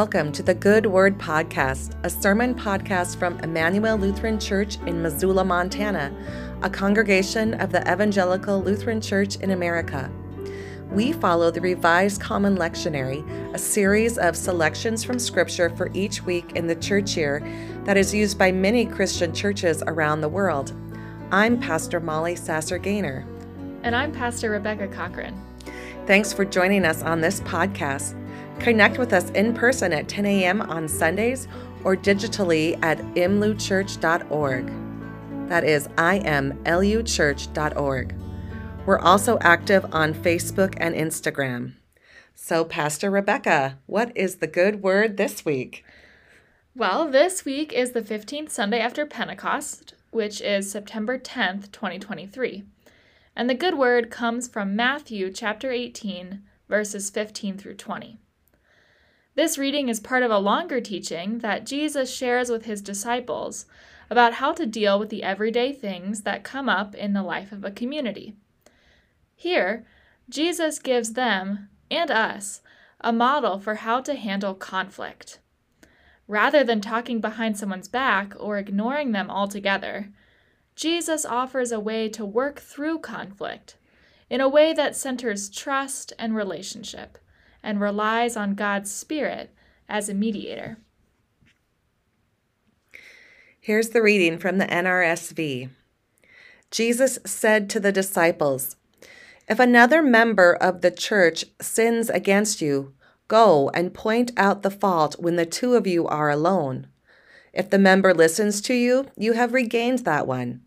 Welcome to the Good Word Podcast, a sermon podcast from Emmanuel Lutheran Church in Missoula, Montana, a congregation of the Evangelical Lutheran Church in America. We follow the Revised Common Lectionary, a series of selections from Scripture for each week in the church year that is used by many Christian churches around the world. I'm Pastor Molly Sasser Gaynor. And I'm Pastor Rebecca Cochran. Thanks for joining us on this podcast. Connect with us in person at 10 a.m. on Sundays or digitally at imluchurch.org. That is imluchurch.org. We're also active on Facebook and Instagram. So, Pastor Rebecca, what is the good word this week? Well, this week is the 15th Sunday after Pentecost, which is September 10th, 2023. And the good word comes from Matthew chapter 18, verses 15 through 20. This reading is part of a longer teaching that Jesus shares with his disciples about how to deal with the everyday things that come up in the life of a community. Here, Jesus gives them and us a model for how to handle conflict. Rather than talking behind someone's back or ignoring them altogether, Jesus offers a way to work through conflict in a way that centers trust and relationship and relies on God's Spirit as a mediator. Here's the reading from the NRSV. Jesus said to the disciples, If another member of the church sins against you, go and point out the fault when the two of you are alone. If the member listens to you, you have regained that one.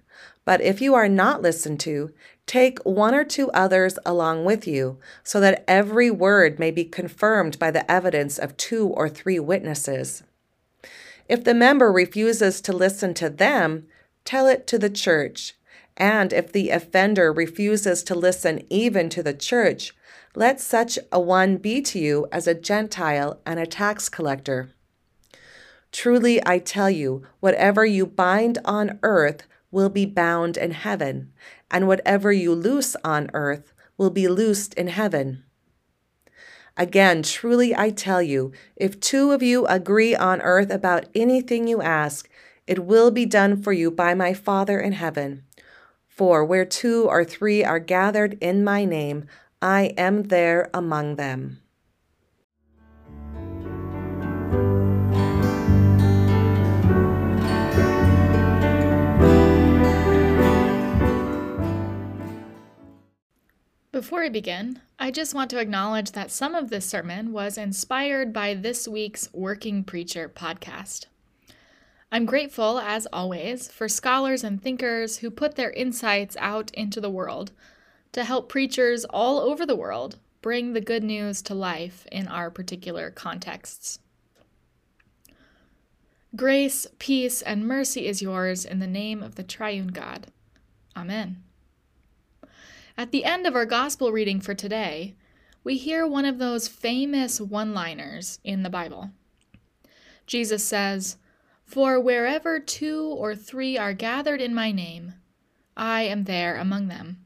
But if you are not listened to, take one or two others along with you, so that every word may be confirmed by the evidence of two or three witnesses. If the member refuses to listen to them, tell it to the church. And if the offender refuses to listen even to the church, let such a one be to you as a Gentile and a tax collector. Truly I tell you, whatever you bind on earth will be bound in heaven, and whatever you loose on earth will be loosed in heaven. Again, truly I tell you, if two of you agree on earth about anything you ask, it will be done for you by my Father in heaven. For where two or three are gathered in my name, I am there among them. Before I begin, I just want to acknowledge that some of this sermon was inspired by this week's Working Preacher podcast. I'm grateful, as always, for scholars and thinkers who put their insights out into the world to help preachers all over the world bring the good news to life in our particular contexts. Grace, peace, and mercy is yours in the name of the triune God. Amen. At the end of our gospel reading for today, we hear one of those famous one liners in the Bible. Jesus says, For wherever two or three are gathered in my name, I am there among them.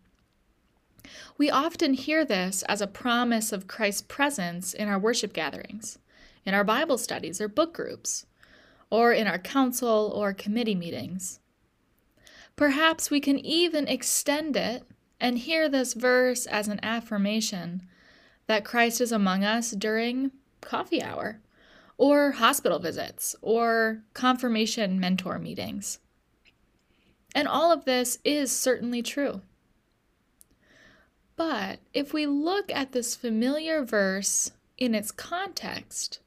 We often hear this as a promise of Christ's presence in our worship gatherings, in our Bible studies or book groups, or in our council or committee meetings. Perhaps we can even extend it and hear this verse as an affirmation that Christ is among us during coffee hour, or hospital visits, or confirmation mentor meetings. And all of this is certainly true. But if we look at this familiar verse in its context,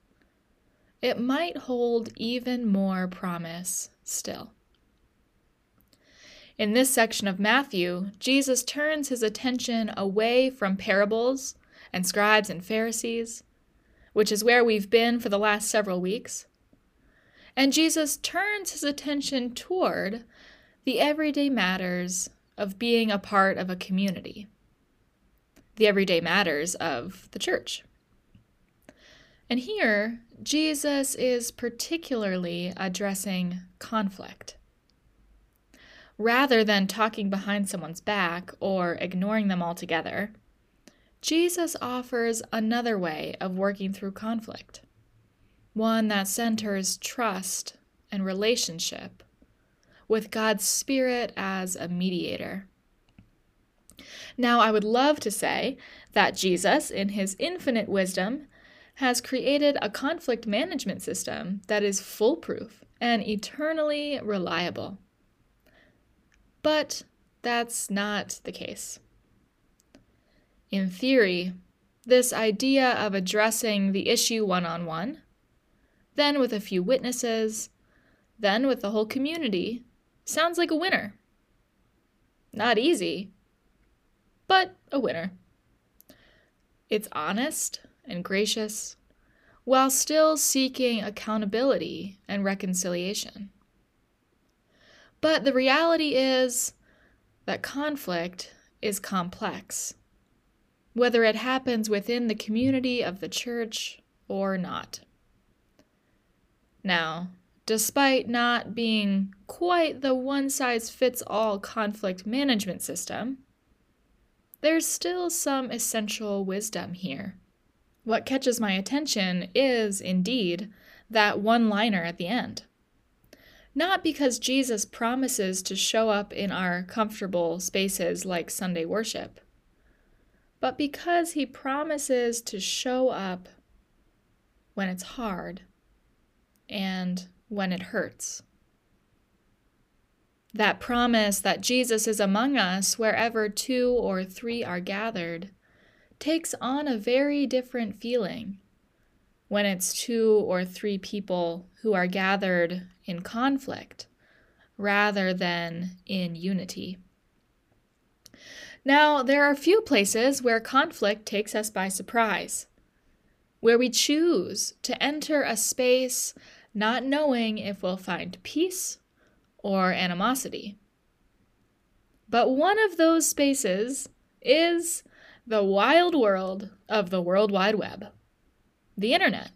it might hold even more promise still. In this section of Matthew, Jesus turns his attention away from parables and scribes and Pharisees, which is where we've been for the last several weeks. And Jesus turns his attention toward the everyday matters of being a part of a community, the everyday matters of the church. And here, Jesus is particularly addressing conflict rather than talking behind someone's back or ignoring them altogether, Jesus offers another way of working through conflict. one that centers trust and relationship, with God's Spirit as a mediator. Now, I would love to say that Jesus, in his infinite wisdom, has created a conflict management system that is foolproof and eternally reliable. But that's not the case. In theory, this idea of addressing the issue one on one, then with a few witnesses, then with the whole community, sounds like a winner. Not easy, but a winner. It's honest and gracious while still seeking accountability and reconciliation. But the reality is that conflict is complex, whether it happens within the community of the church or not. Now, despite not being quite the one size fits all conflict management system, there's still some essential wisdom here. What catches my attention is, indeed, that one liner at the end. Not because Jesus promises to show up in our comfortable spaces like Sunday worship, but because he promises to show up when it's hard and when it hurts. That promise that Jesus is among us wherever two or three are gathered takes on a very different feeling when it's two or three people who are gathered in conflict rather than in unity. Now, there are few places where conflict takes us by surprise, where we choose to enter a space not knowing if we'll find peace or animosity. But one of those spaces is the wild world of the World Wide Web, the Internet.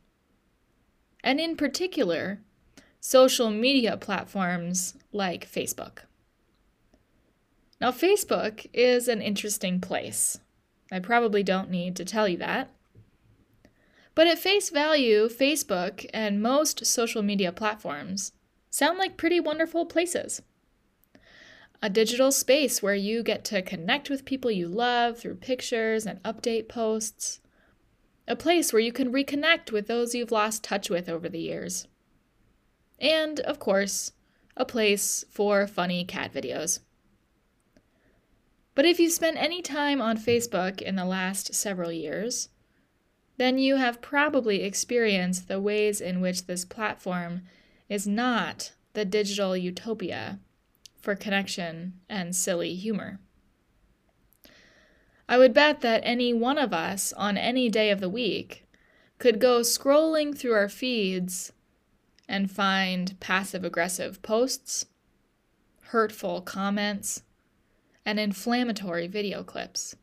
And in particular, social media platforms like Facebook. Now, Facebook is an interesting place. I probably don't need to tell you that. But at face value, Facebook and most social media platforms sound like pretty wonderful places. A digital space where you get to connect with people you love through pictures and update posts. A place where you can reconnect with those you've lost touch with over the years. And, of course, a place for funny cat videos. But if you've spent any time on Facebook in the last several years, then you have probably experienced the ways in which this platform is not the digital utopia for connection and silly humor. I would bet that any one of us on any day of the week could go scrolling through our feeds and find passive aggressive posts, hurtful comments, and inflammatory video clips.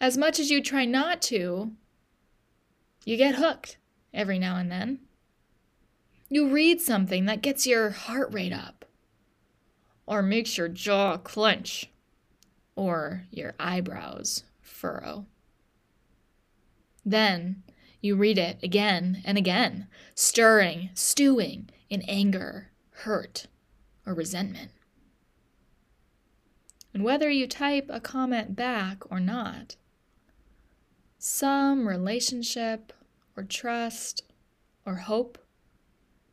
As much as you try not to, you get hooked every now and then. You read something that gets your heart rate up, or makes your jaw clench, or your eyebrows furrow. Then you read it again and again, stirring, stewing in anger, hurt, or resentment. And whether you type a comment back or not, some relationship or trust or hope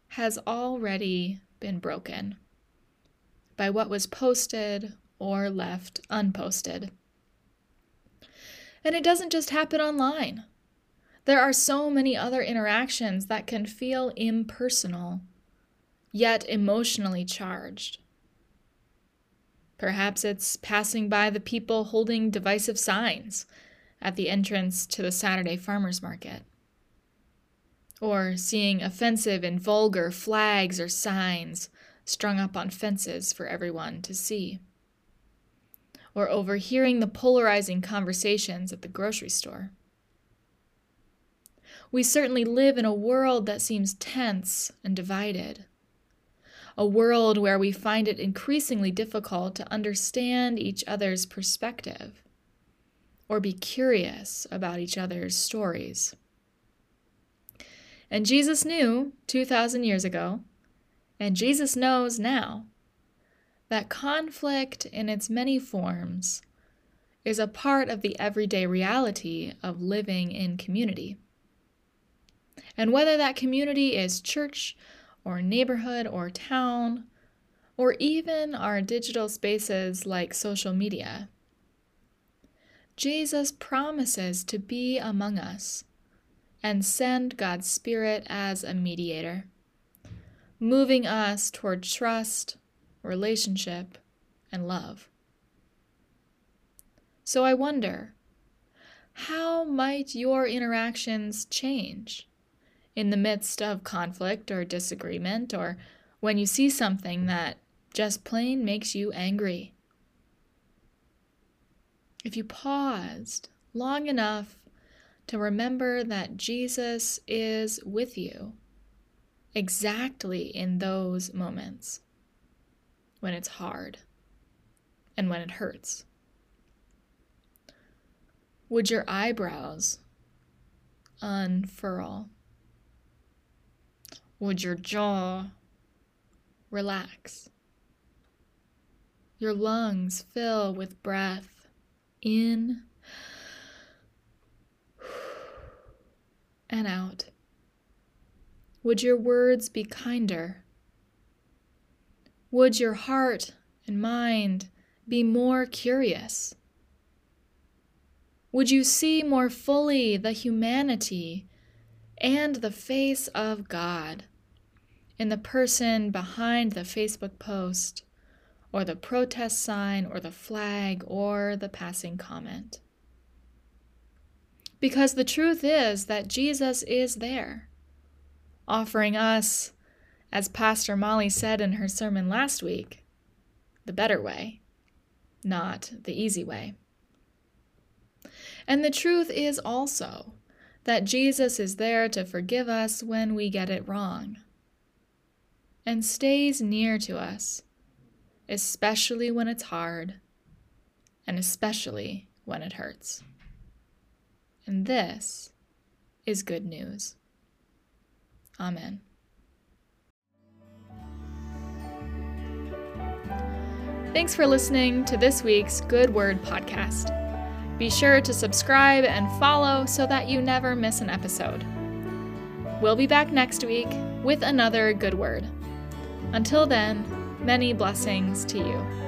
has already been broken by what was posted or left unposted. And it doesn't just happen online. There are so many other interactions that can feel impersonal, yet emotionally charged. Perhaps it's passing by the people holding divisive signs at the entrance to the Saturday farmers market or seeing offensive and vulgar flags or signs strung up on fences for everyone to see, or overhearing the polarizing conversations at the grocery store. We certainly live in a world that seems tense and divided. A world where we find it increasingly difficult to understand each other's perspective or be curious about each other's stories. And Jesus knew 2,000 years ago, and Jesus knows now, that conflict in its many forms is a part of the everyday reality of living in community. And whether that community is church or neighborhood or town, or even our digital spaces like social media, Jesus promises to be among us and send God's Spirit as a mediator, moving us toward trust, relationship, and love. So I wonder how might your interactions change in the midst of conflict or disagreement, or when you see something that just plain makes you angry? If you paused long enough to remember that Jesus is with you exactly in those moments when it's hard and when it hurts. Would your eyebrows unfurl? Would your jaw relax? Your lungs fill with breath in and out? Would your words be kinder? Would your heart and mind be more curious? Would you see more fully the humanity and the face of God in the person behind the Facebook post, or the protest sign, or the flag, or the passing comment? Because the truth is that Jesus is there, offering us, as Pastor Molly said in her sermon last week, the better way, not the easy way. And the truth is also that Jesus is there to forgive us when we get it wrong and stays near to us, especially when it's hard and especially when it hurts. And this is good news. Amen. Thanks for listening to this week's Good Word podcast. Be sure to subscribe and follow so that you never miss an episode. We'll be back next week with another good word. Until then, many blessings to you.